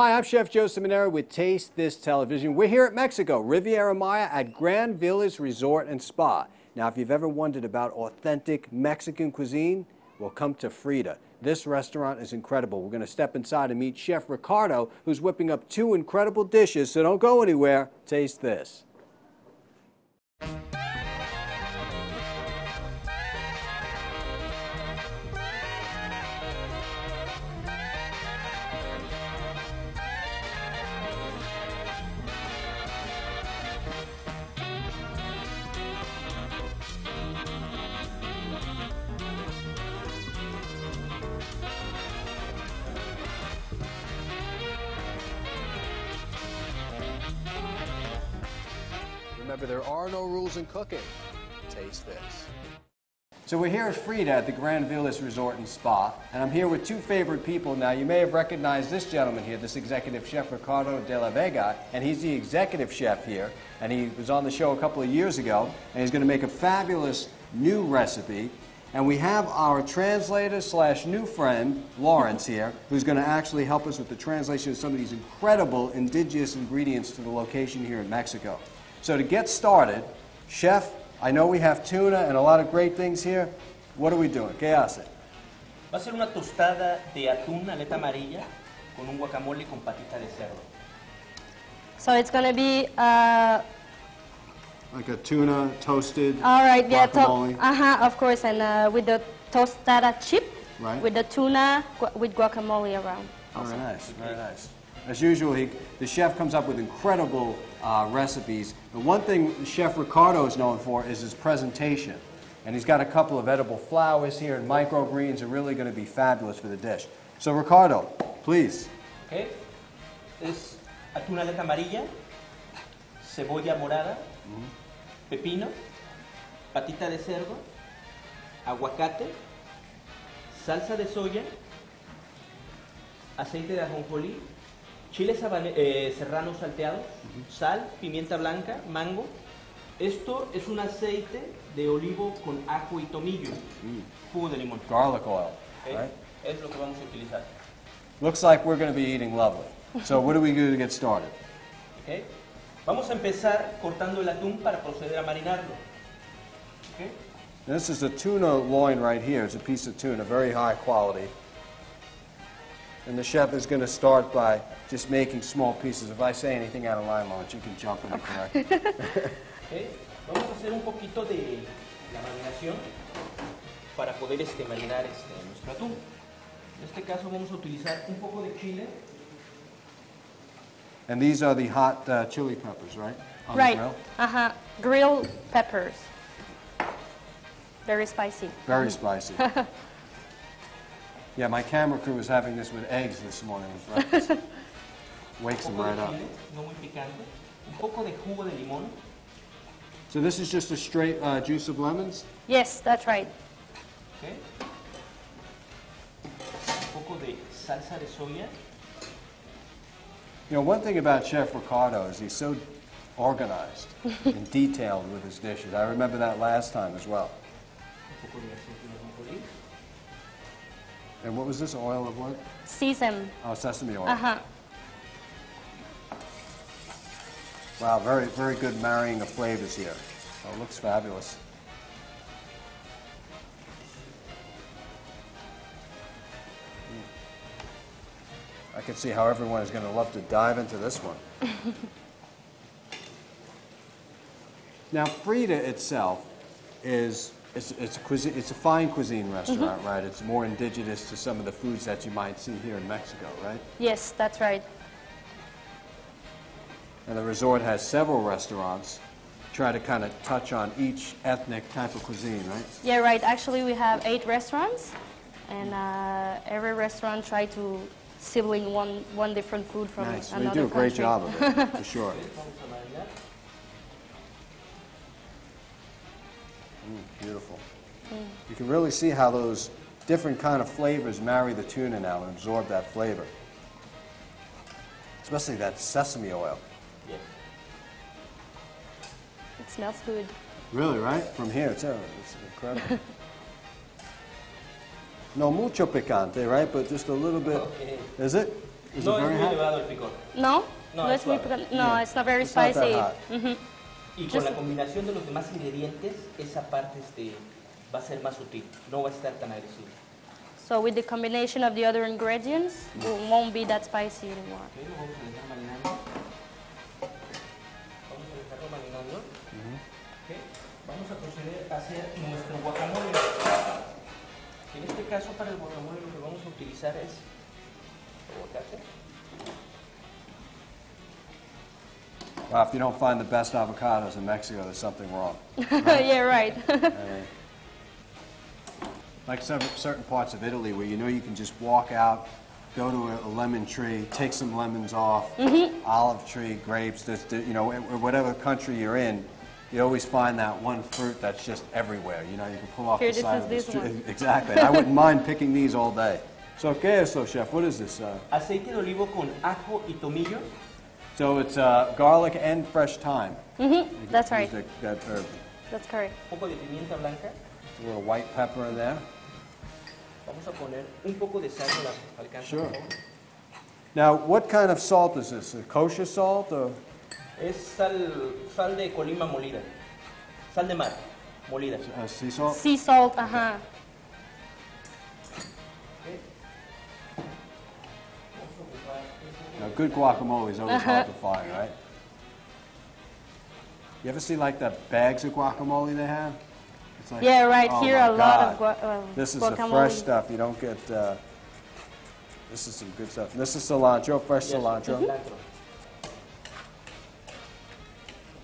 Hi, I'm Chef Joe Seminara with Taste This Television. We're here at Mexico, Riviera Maya at Grand Velas Resort and Spa. Now, if you've ever wondered about authentic Mexican cuisine, well, come to Frida. This restaurant is incredible. We're going to step inside and meet Chef Ricardo, who's whipping up two incredible dishes, so don't go anywhere. Taste this. Here at Frida at the Grand Velas Resort and Spa, and I'm here with two favorite people. Now, you may have recognized this gentleman here, this executive chef Ricardo de la Vega, and he's the executive chef here, and he was on the show a couple of years ago, and he's going to make a fabulous new recipe. And we have our translator slash new friend, Lawrence, here, who's going to actually help us with the translation of some of these incredible indigenous ingredients to the location here in Mexico. So to get started, chef, I know we have tuna and a lot of great things here. What are we doing? ¿Qué hace? Va a ser una tostada de atún, aleta amarilla, con un guacamole con patita de cerdo. So it's gonna be, uh, Like a tuna toasted all right, yeah, to- guacamole. uh-huh, of course, and uh, with the tostada chip, Right. with the tuna, gu- with guacamole around. Very nice, very nice. As usual, he, the chef comes up with incredible uh, recipes. The one thing Chef Ricardo is known for is his presentation. And he's got a couple of edible flowers here, and microgreens are really going to be fabulous for the dish. So, Ricardo, please. ¿ok? Es atún, aleta amarilla, cebolla morada, pepino, patita de cerdo, aguacate, salsa de soya, aceite de ajonjolí, chiles habane- eh, serranos salteados, sal, pimienta blanca, mango. Esto es un aceite de olivo con ajo y tomillo, mm. jugo de limón. Garlic oil. ¿ok? Right? Es lo que vamos a utilizar. Looks like we're going to be eating lovely. So, what do we do to get started? Okay. Vamos a empezar cortando el atún para proceder a marinarlo. ¿ok? This is a tuna loin right here. It's a piece of tuna, very high quality. And the chef is going to start by just making small pieces. If I say anything out of line, Lawrence, you can jump in and correct. me. ¿ok? Vamos a hacer un poquito de la marinación para poder este, marinar este, nuestro atún. En este caso vamos a utilizar un poco de chile, And these are the hot uh, chili peppers, right? On the right, grill? uh-huh, grilled peppers. Very spicy. Very spicy. yeah, my camera crew was having this with eggs this morning with breakfast. Wakes un them right up. chile, no muy picante, un poco de jugo de limón, So this is just a straight uh, juice of lemons? Yes, that's right. ¿ok? un poco de salsa de soya, You know, one thing about Chef Ricardo is he's so organized and detailed with his dishes. I remember that last time as well. And what was this oil of what? Sesame. Oh, sesame oil. Uh-huh. Wow, very, very good marrying of flavors here. Oh, it looks fabulous. Mm. I can see how everyone is going to love to dive into this one. now, Frida itself is it's, it's, a cuisine, it's a fine cuisine restaurant, right? It's more indigenous to some of the foods that you might see here in Mexico, right? Yes, that's right. And the resort has several restaurants. Try to kind of touch on each ethnic type of cuisine, right? Yeah, right. Actually, we have eight restaurants, and uh, every restaurant try to sibling one one different food from nice. Another you do a great country. job of it, for sure. Vamos a marinar. Mm, beautiful. You can really see how those different kind of flavors marry the tuna now and absorb that flavor. Especially that sesame oil. Yes. It smells good. Really, right? From here, too. It's incredible. no mucho picante, right? But just a little bit. Okay. Is it? Is no it es very muy hot? elevado el. No? No, it's it's muy suave. pican- it's not very It's not that spicy. Y con la combinación de los demás ingredientes, esa parte este, va a ser más sutil, no va a estar tan agresivo. So with the combination of the other ingredients, it won't be that spicy anymore. Ok, lo vamos a dejar marinando. Vamos a dejarlo marinando. Ok, Vamos a proceder a hacer nuestro guacamole. En este caso, para el guacamole lo que vamos a utilizar es aguacate. Well, if you don't find the best avocados in Mexico, there's something wrong. yeah, right. Like some, certain parts of Italy where you know you can just walk out, go to a, a lemon tree, take some lemons off, olive tree, grapes, there's, there- you know, whatever country you're in, you always find that one fruit that's just everywhere. You know, you can pull off Here, the this side is of the this street. one. Exactly. I wouldn't mind picking these all day. So, ¿qué es eso, chef? What is this? Uh, Aceite de olivo con ajo y tomillo. So it's uh, garlic and fresh thyme. That's right. Use that- that herb. That's correct. Un poco de pimienta blanca. A little white pepper in there. Vamos a poner un poco de sal de la. Sure. Now, what kind of salt is this? A kosher salt or? Es sal, sal de colima molida. Sal de mar molida. Uh, sea salt? Sea salt, uh-huh. Now, good guacamole is always hard to find, right? You ever see like the bags of guacamole they have? It's like, Yeah, right. oh Here my a lot of God. gua- uh, This is the fresh stuff. You don't get. Uh, this is some good stuff. This is cilantro, fresh Yes. cilantro. Cilantro.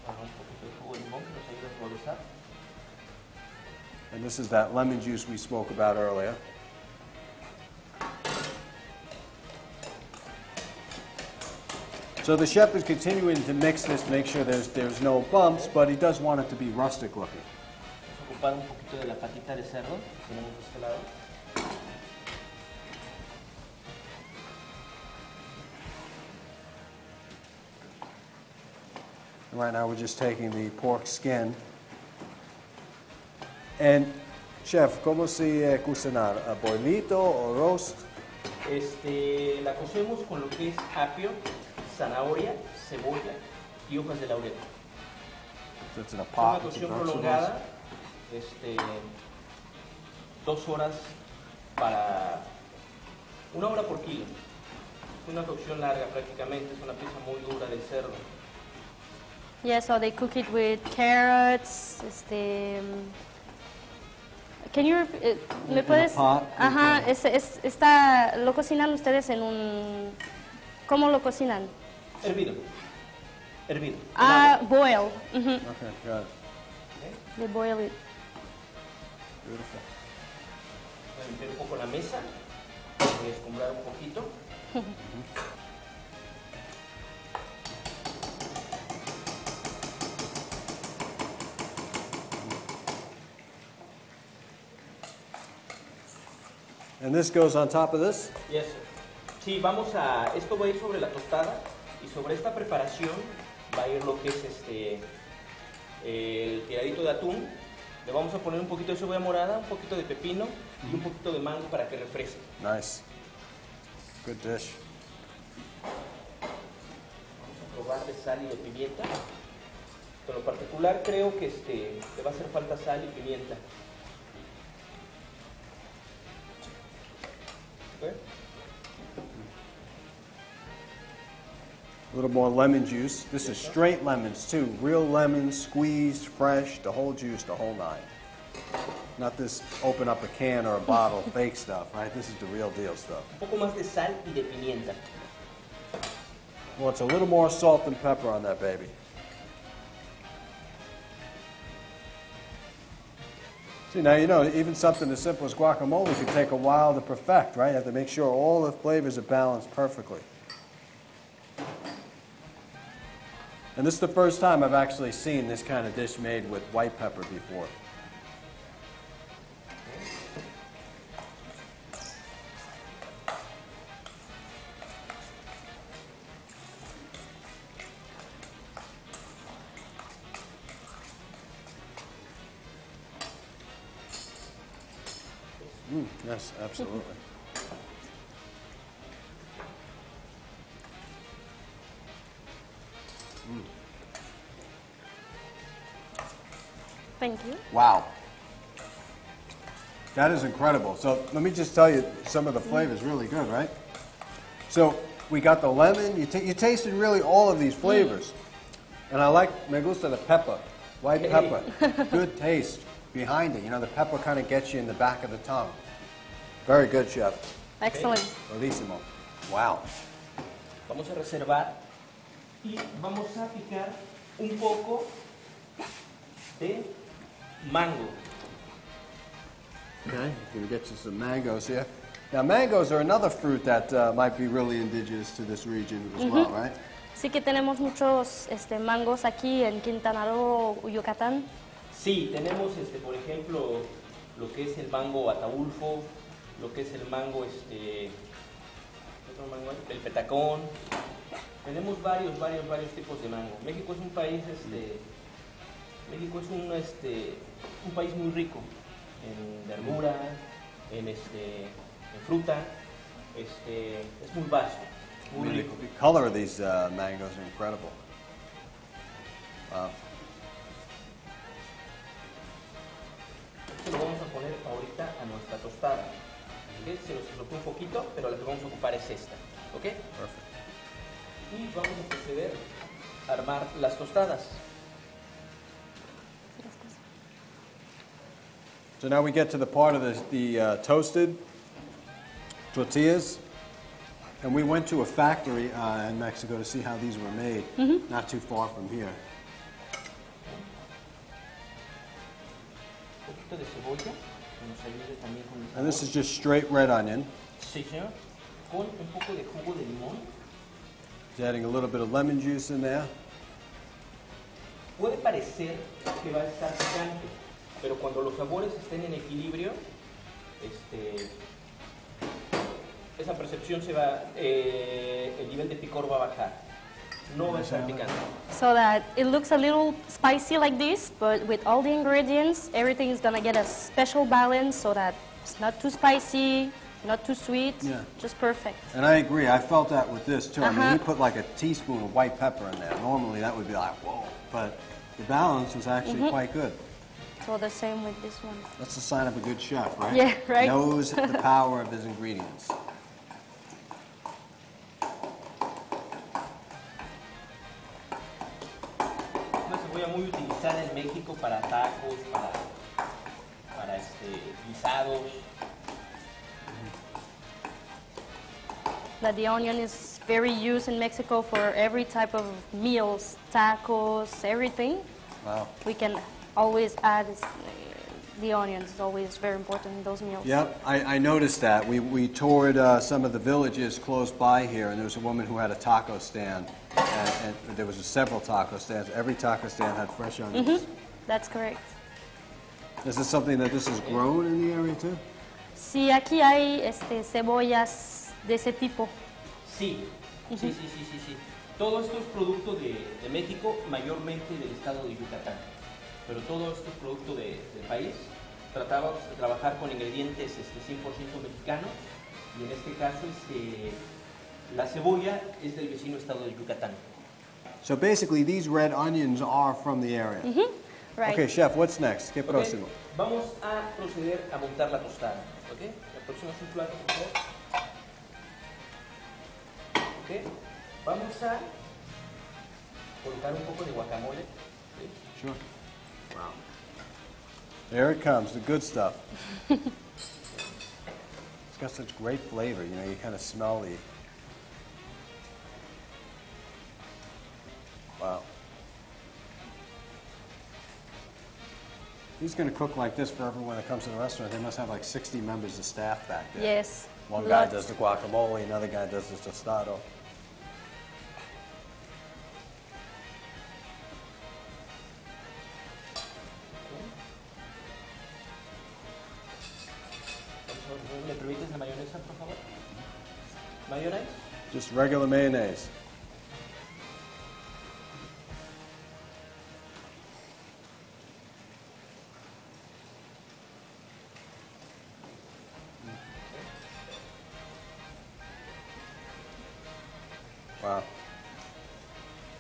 Para un poquito de jugo de limón que nos ayuda a suavizar. And this is that lemon juice we spoke about earlier. So the chef is continuing to mix this, make sure there's, there's no bumps, but he does want it to be rustic looking. Ocupar un poquito de la patita de cerdo que tenemos de este lado. Right now, we're just taking the pork skin. And, chef, ¿cómo se cocinar? ¿A boilito o roast? Este, la cocemos con lo que es apio, zanahoria, cebolla y hojas de laurel. So it's in a Es una pot. with cocción prolongada, este, dos horas para una hora por kilo. Es una cocción larga prácticamente, es una pieza muy dura del cerdo. Yeah, so they cook it with carrots, este... Can you, eh, ¿Me a puedes? Ajá, es, es, está, lo cocinan ustedes en un... ¿Cómo lo cocinan? Hervido. Hervido. Ah, agua. boil. mhm. Okay, got it. They boil it. Beautiful. Voy a limpiar un poco la mesa, voy a escombrar un poquito. And this goes on top of this? Yes, sir. Sí, vamos a. Esto va a ir sobre la tostada y sobre esta preparación va a ir lo que es este el tiradito de atún. Le vamos a poner un poquito de cebolla morada, un poquito de pepino y un poquito de mango para que refresque. Nice. Good dish. Vamos a probar de sal y de pimienta. En lo particular creo que este le va a hacer falta sal y pimienta. A little more lemon juice. This is straight lemons too. Real lemons, squeezed, fresh, the whole juice, the whole nine. Not this open up a can or a bottle fake stuff, right? This is the real deal stuff. Poco más de sal y de pimienta. Well, it's a little more salt and pepper on that baby. See, now you know, even something as simple as guacamole can take a while to perfect, right? You have to make sure all the flavors are balanced perfectly. And this is the first time I've actually seen this kind of dish made with white pepper before. Mm, yes, absolutely. Thank you. Wow. That is incredible. So let me just tell you, some of the flavors mm. really good, right? So we got the lemon. You, ta you tasted really all of these mm. flavors, and I like me gusta the pepper, white Hey. pepper. good taste behind it. You know, the pepper kind of gets you in the back of the tongue. Very good, chef. Excellent. Buenísimo. Wow. Vamos a reservar y vamos a picar un poco de mango. Okay, gonna get you some mangoes here. Now, mangoes are another fruit that uh, might be really indigenous to this region as well, right? Sí que tenemos muchos este, mangos aquí en Quintana Roo, Yucatán. Sí, tenemos, este, por ejemplo, lo que es el mango ataulfo, lo que es el mango, este, ¿qué otro mango el petacón. Tenemos varios, varios, varios tipos de mango. México es un país, este, México es un, este, un país muy rico en verdura, en, este, en fruta, este, es muy vasto, I muy mean, rico. the, the color of these uh, mangoes are incredible. Wow. Esto lo vamos a poner ahorita a nuestra tostada. ¿ok? Se nos soltó un poquito, pero la que vamos a ocupar es esta. ¿ok? Perfect. Y vamos a proceder a armar las tostadas. So now we get to the part of the, the uh, toasted tortillas. And we went to a factory uh, in Mexico to see how these were made, not too far from here. Un poquito de cebolla, que nos ayude también con el And this is just straight red onion. Sí, señor. Con un poco de jugo de limón. Just adding a little bit of lemon juice in there. Puede parecer que va a estar picante, pero cuando los sabores estén en equilibrio, este, esa percepción se va, eh, el nivel de picor va a bajar. No va a estar picante. So that it looks a little spicy like this, but with all the ingredients, everything is gonna get a special balance so that it's not too spicy, not too sweet, Yeah. just perfect. And I agree, I felt that with this too. I mean, Uh-huh. he put like a teaspoon of white pepper in there. Normally that would be like, whoa. But the balance was actually quite good. So the same with this one. That's a sign of a good chef, right? Yeah, right. Knows the power of his ingredients. Una cebolla muy utilizada en México para tacos, para, para este, guisados. That the onion is very used in Mexico for every type of meals, tacos, everything. Wow. We can always add uh, the onions. It's always very important in those meals. Yep, I, I noticed that. We, we toured uh, some of the villages close by here, and there was a woman who had a taco stand. And, and there was several taco stands. Every taco stand had fresh onions. That's correct. Is this something that this is grown in the area too? Sí, aquí hay este, cebollas de ese tipo. Sí, sí, sí, sí, sí, sí. Todo esto es producto de, de México, mayormente del estado de Yucatán. Pero todo esto es producto de- del país. Tratamos de trabajar con ingredientes este, 100% mexicanos. Y en este caso, este, la cebolla es del vecino estado de Yucatán. So basically, these red onions are from the area. Right. Okay, chef, what's next? ¿Qué ¿ok? próximo? Vamos a proceder a montar la tostada. ¿ok? La próxima es un plato, por favor. ¿ok? Vamos a colocar un poco de guacamole. ¿ok? Sure. Wow. There it comes, the good stuff. it's got such great flavor, you know, you kind of smell the. Wow. He's going to cook like this for everyone that comes to the restaurant. They must have like 60 members of staff back there. Yes. One guy does the guacamole, another guy does the tostado. Just regular mayonnaise. Wow.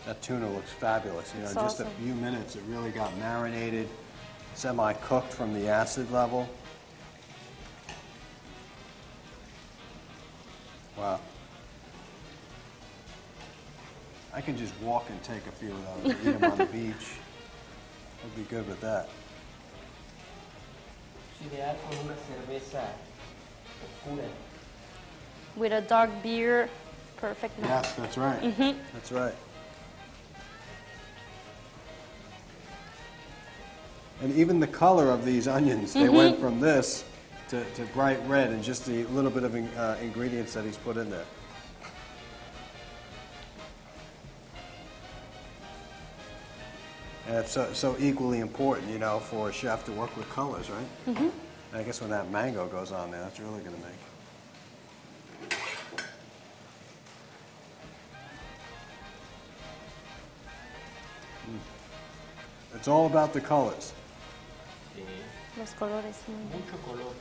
That tuna looks fabulous. You know, It's just a few minutes, it really got marinated, semi-cooked from the acid level. I can just walk and take a few of those, eat them on the beach. I'd be good with that. Es ideal con una cerveza oscura. With a dark beer, perfect match. Yes, that's right. That's right. And even the color of these onions, they went from this to, to bright red and just the little bit of in- uh, ingredients that he's put in there. And it's so, so equally important, you know, for a chef to work with colors, right? Mm-hmm. I guess when that mango goes on there, that's really going to make. It's all about the colors. eh, Los colores. mm. mucho color.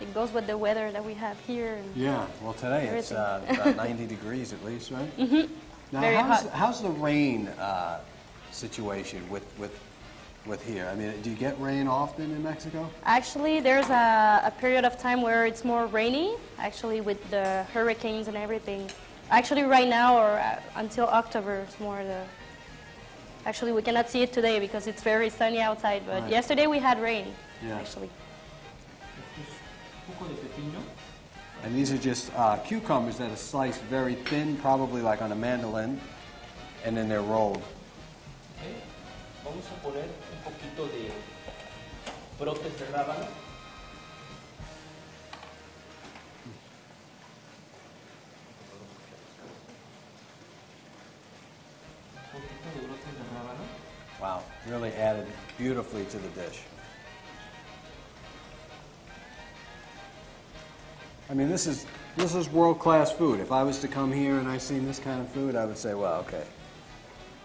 It goes with the weather that we have here. and- Yeah, well, today it's uh, about 90 degrees at least, right? Mm-hmm. Now, Very how's, hot. how's the rain uh, situation with, with, with here? I mean, do you get rain often in Mexico? Actually, there's a, a period of time where it's more rainy, actually, with the hurricanes and everything. Actually, right now, or uh, until October, it's more the. Actually, we cannot see it today because it's very sunny outside, but Right. yesterday we had rain, Yeah. actually. And these are just uh, cucumbers that are sliced very thin, probably like on a mandolin, and then they're rolled. ¿ok? Vamos a poner un poquito de brotes de rábano. Un poquito de brotes de rábano. Wow, really added beautifully to the dish. I mean, this is this is world class food. If I was to come here and I seen this kind of food, I would say, well, okay.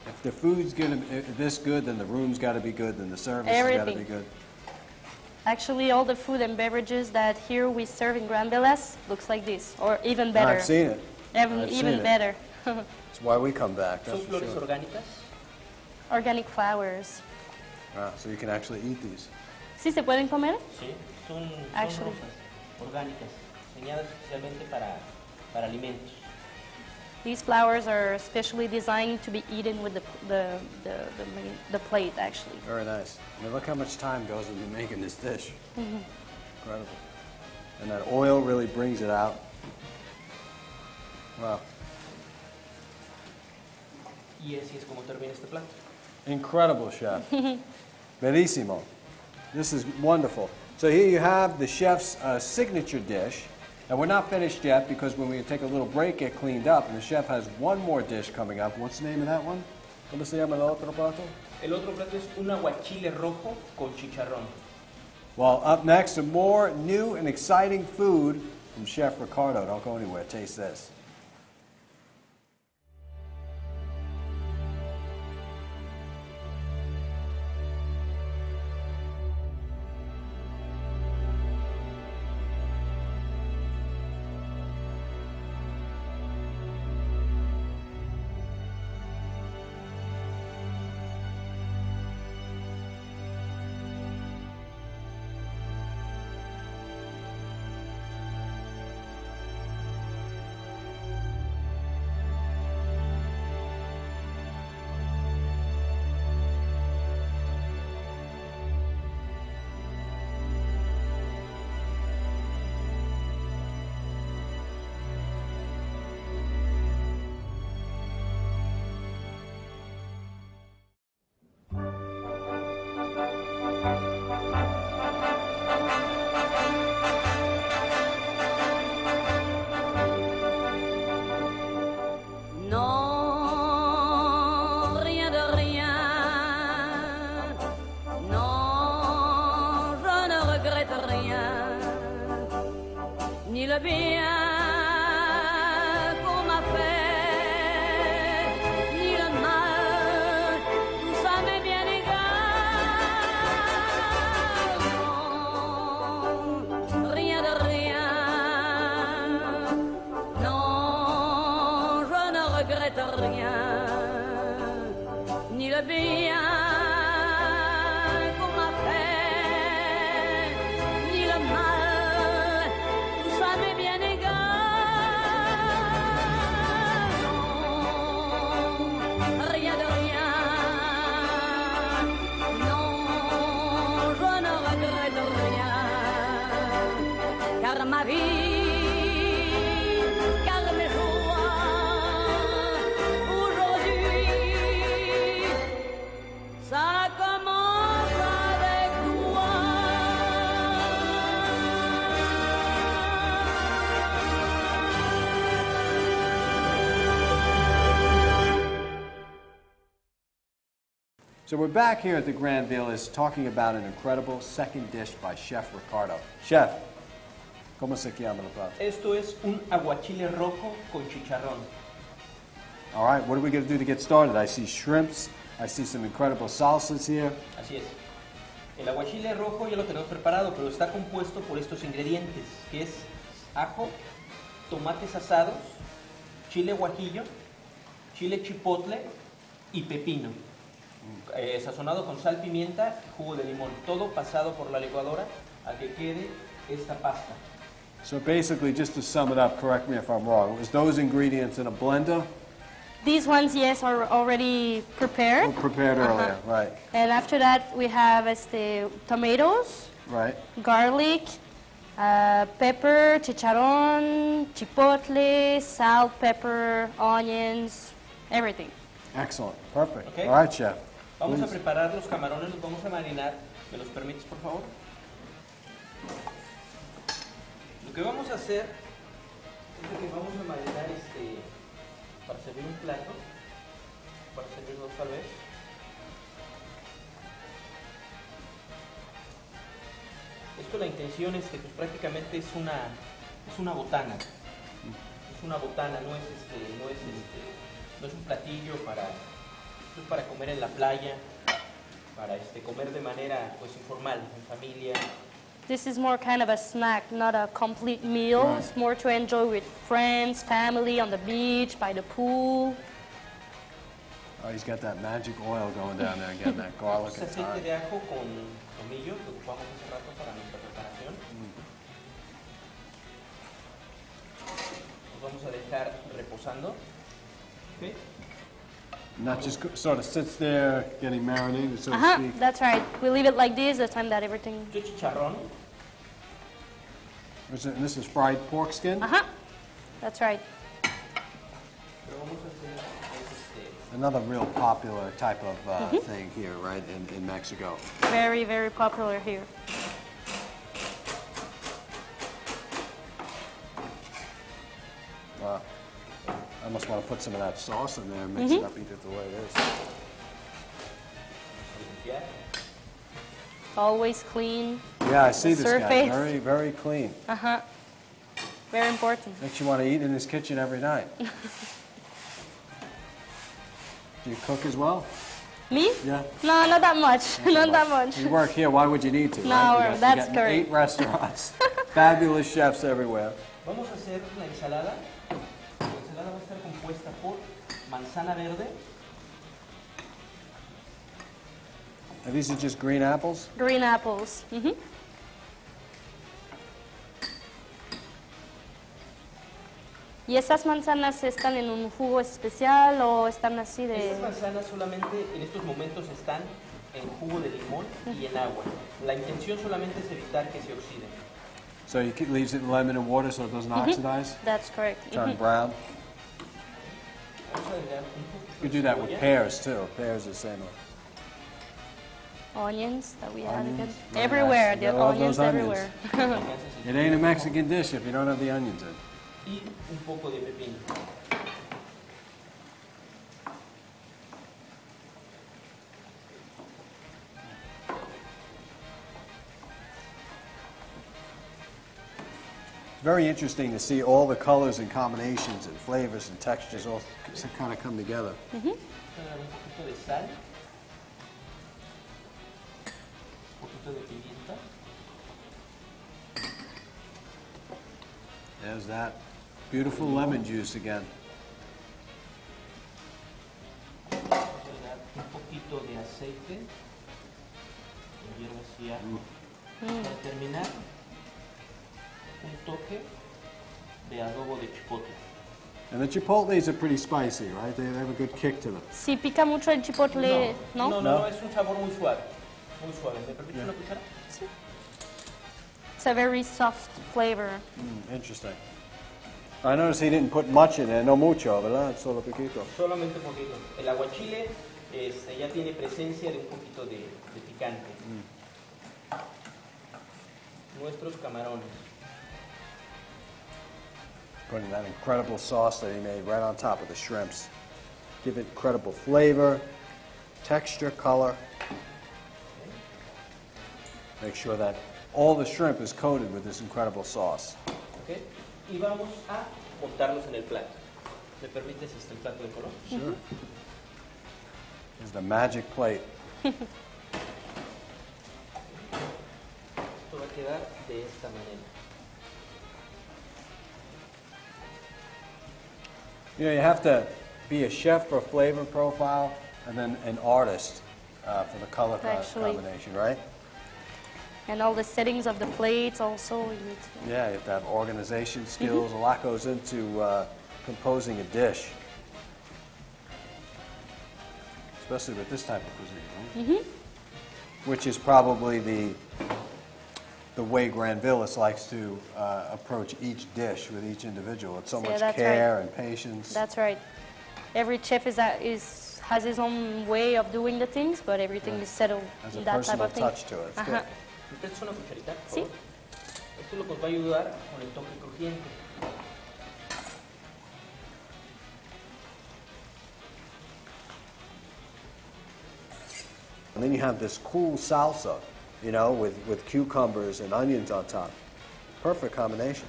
If the food's gonna be uh, this good, then the room's got to be good, then the service has got to be Everything. good. Actually, all the food and beverages that here we serve in Gran Velas looks like this, or even better. I've seen it. Even, I've seen even it. better. That's why we come back. That's Son for flores sure. orgánicas. Organic flowers. Wow, so you can actually eat these. ¿Sí se pueden comer? Sí, son, son Actually. rosas orgánicas, diseñadas especialmente para, para alimentos. These flowers are specially designed to be eaten with the, the, the, the, the plate, actually. Very nice. I mean, look how much time goes into making this dish. Incredible. And that oil really brings it out. Wow. Y así es como termina este plato. Incredible, chef. Bellissimo. This is wonderful. So here you have the chef's uh, signature dish. And we're not finished yet because when we take a little break, get cleaned up, and the chef has one more dish coming up. What's the name of that one? ¿Cómo se llama el otro plato? El otro plato es un aguachile rojo con chicharrón. Well, up next, some more new and exciting food from Chef Ricardo. Don't go anywhere. Taste this. ni la mía. So we're back here at the Grand Villas talking about an incredible second dish by Chef Ricardo. Chef, ¿cómo se llama el plato? Esto es un aguachile rojo con chicharrón. All right, what are we going to do to get started? I see shrimps. I see some incredible salsas here. Así es. El aguachile rojo ya lo tenemos preparado, pero está compuesto por estos ingredientes, que es ajo, tomates asados, chile guajillo, chile chipotle y pepino. Eh, sazonado con sal, pimienta y jugo de limón. Todo pasado por la licuadora a que quede esta pasta. So basically, just to sum it up, correct me if I'm wrong, it was those ingredients in a blender These ones, yes, are already prepared. prepared earlier, right? And after that, we have este, tomatoes, Right. garlic, uh, pepper, chicharrón, chipotle, salt, pepper, onions, everything. Excellent. Perfect. Okay. All right, chef. Vamos a preparar los camarones, los vamos a marinar. ¿Me los permites, por favor? Lo que vamos a hacer es que vamos a marinar este, para servir un plato, para servir dos tal vez. Esto la intención es que pues, prácticamente es una, es una botana. Es una botana, no es, este, no es, este, no es un platillo para, para comer en la playa, para este, comer de manera pues, informal, en familia. This is more kind of a snack, not a complete meal. Right. It's more to enjoy with friends, family, on the beach, by the pool. Oh, he's got that magic oil going down there, getting that garlic Es and thyme. de ajo con tomillo que ocupamos hace rato para nuestra preparación. Los vamos a dejar reposando. ¿ok? And that just co- sort of sits there, getting marinated, so to Uh-huh, speak. that's right. We leave it like this the time that everything. Chicharrón. Is it- And this is fried pork skin? Uh huh. That's right. Pero vamos a hacer es, este, Another real popular type of uh, thing here, right, in, in Mexico. Very, very popular here. Almost want to put some of that sauce in there and mix it up, eat it the way it is. limpiar. Always clean. Yeah, I see The this guy. Very, very clean. Uh huh. Very important. Makes you want to eat in his kitchen every night. Do you cook as well? Me? Yeah. No, not that much. not that much. You work here, why would you need to? No, right? You got- you got correct. Eight restaurants, fabulous chefs everywhere. Vamos a hacer la ensalada. Estar compuesta por manzana verde, And these are just green apples? Green apples. hmm ¿Y esas manzanas están en un jugo especial o están así Estas de...? manzanas solamente en estos momentos están en jugo de limón y en agua. La intención solamente es evitar que se oxiden. So you keep, leaves it in lemon and water so it doesn't oxidize, That's correct. turn Mhm. brown. You could do that with pears too. Pears the same. way. Onions that we add Onions, again. very Everywhere, nice. the You gotta onions those onions. everywhere. It ain't a Mexican dish if you don't have the onions in. Y un poco de pepino. very interesting to see all the colors and combinations and flavors and textures all kind of come together. Mm -hmm. There's that beautiful lemon juice again. Mm un toque de adobo de chipotle. And the chipotles are pretty spicy, right? They, they have a good kick to them. Si pica mucho el chipotle, ¿no? no, No. no, es un sabor muy suave. Muy suave. ¿Me permite una cuchara? It's a very soft flavor. Hmm, interesting. I noticed he didn't put much in there, no mucho, ¿verdad? Solo poquito. Solamente poquito. El aguachile este, ya tiene presencia de un poquito de, de picante. Hmm. Nuestros camarones. Putting that incredible sauce that he made right on top of the shrimps. Give it incredible flavor, texture, color. Make sure that all the shrimp is coated with this incredible sauce. ¿ok? Y vamos a montarlos en el plato. ¿Me permites este plato de color? Sure. Is the magic plate. Esto va a quedar de esta manera. You know, you have to be a chef for flavor profile and then an artist uh, for the color Actually- combination, right? And all the settings of the plates also. You need to, Yeah, you have to have organization skills. A lot goes into uh, composing a dish, especially with this type of cuisine, right? Which is probably the the way Granvillis likes to uh, approach each dish with each individual. It's so Yeah, much that's care and patience. that's right. Every chef is, a, is has his own way of doing the things, but everything is settled Has a in that type personal of thing. touch to it. It's Ajá. good. ¿Me prestas una cucharita, Sí. Esto es lo que nos va a ayudar con el toque crujiente. And then you have this cool salsa, you know, with, with cucumbers and onions on top. Perfect combination.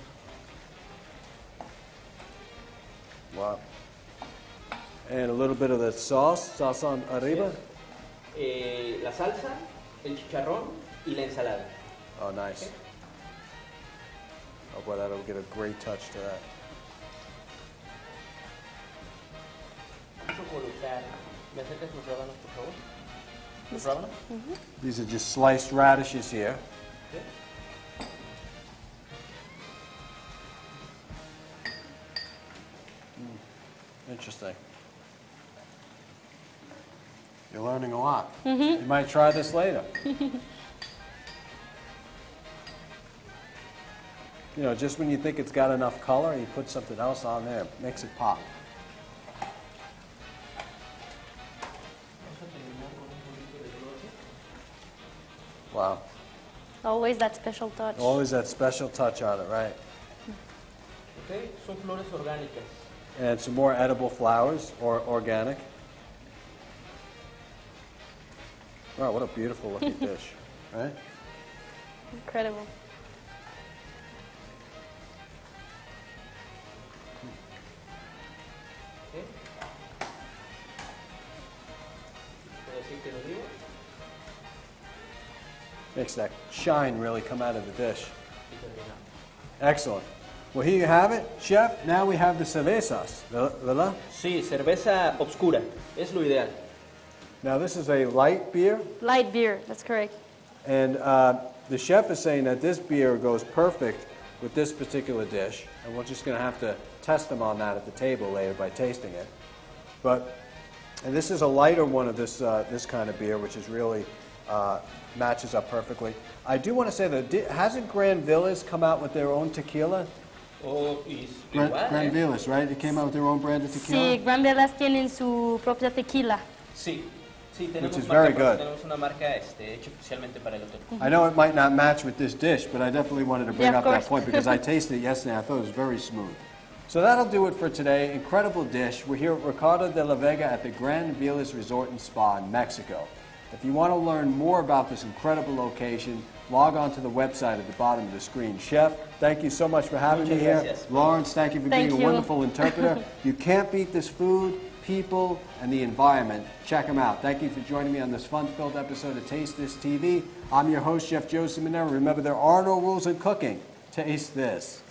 Wow. And a little bit of the sauce, sauce on arriba. Eh, la salsa, el chicharrón y la ensalada. Oh, nice. Oh, boy, that'll get a great touch to that. Vamos a colocar. ¿Me acercas los rábanos, por favor? ¿Los rábanos? Mm-hmm. These are just sliced radishes here. ¿ok? Interesting. You're learning a lot. Mm-hmm. You might try this later. you know, just when you think it's got enough color, you put something else on there, it makes it pop. Wow. Always that special touch. Always that special touch on it, right? Okay, Son flores orgánicas. And some more edible flowers, or organic. Wow, what a beautiful looking dish, right? Incredible. Makes that shine really come out of the dish. Excellent. Well, here you have it, chef. Now we have the cervezas, ¿verdad? Sí, cerveza obscura. Es lo ideal. Now this is a light beer, Light beer, that's correct. and uh, the chef is saying that this beer goes perfect with this particular dish, and we're just going to have to test them on that at the table later by tasting it. But and this is a lighter one of this uh, this kind of beer, which is really uh, matches up perfectly. I do want to say that di- hasn't Grand Velas come out with their own tequila? Oh, y Grand, igual, Grand ¿eh? Villas, right? They came out with their own brand of tequila. Sí, Gran Velas tienen su propia tequila. Sí, sí, tenemos, is marca very propia, good. tenemos una marca este, hecha especialmente para el hotel. I know it might not match with this dish, but I definitely wanted to bring Yeah, of up that course. point because I tasted it yesterday. I thought it was very smooth. So that'll do it for today. Incredible dish. We're here at Ricardo de la Vega at the Grand Velas Resort and Spa in Mexico. If you want to learn more about this incredible location, log on to the website at the bottom of the screen. Chef, thank you so much for having Muchas me here. gracias. Lawrence, thank you for Thank being a wonderful interpreter. you can't beat this food, people, and the environment. Check them out. Thank you for joining me on this fun-filled episode of Taste This TV. I'm your host, Chef Joe Simonero. Remember, there are no rules in cooking. Taste this.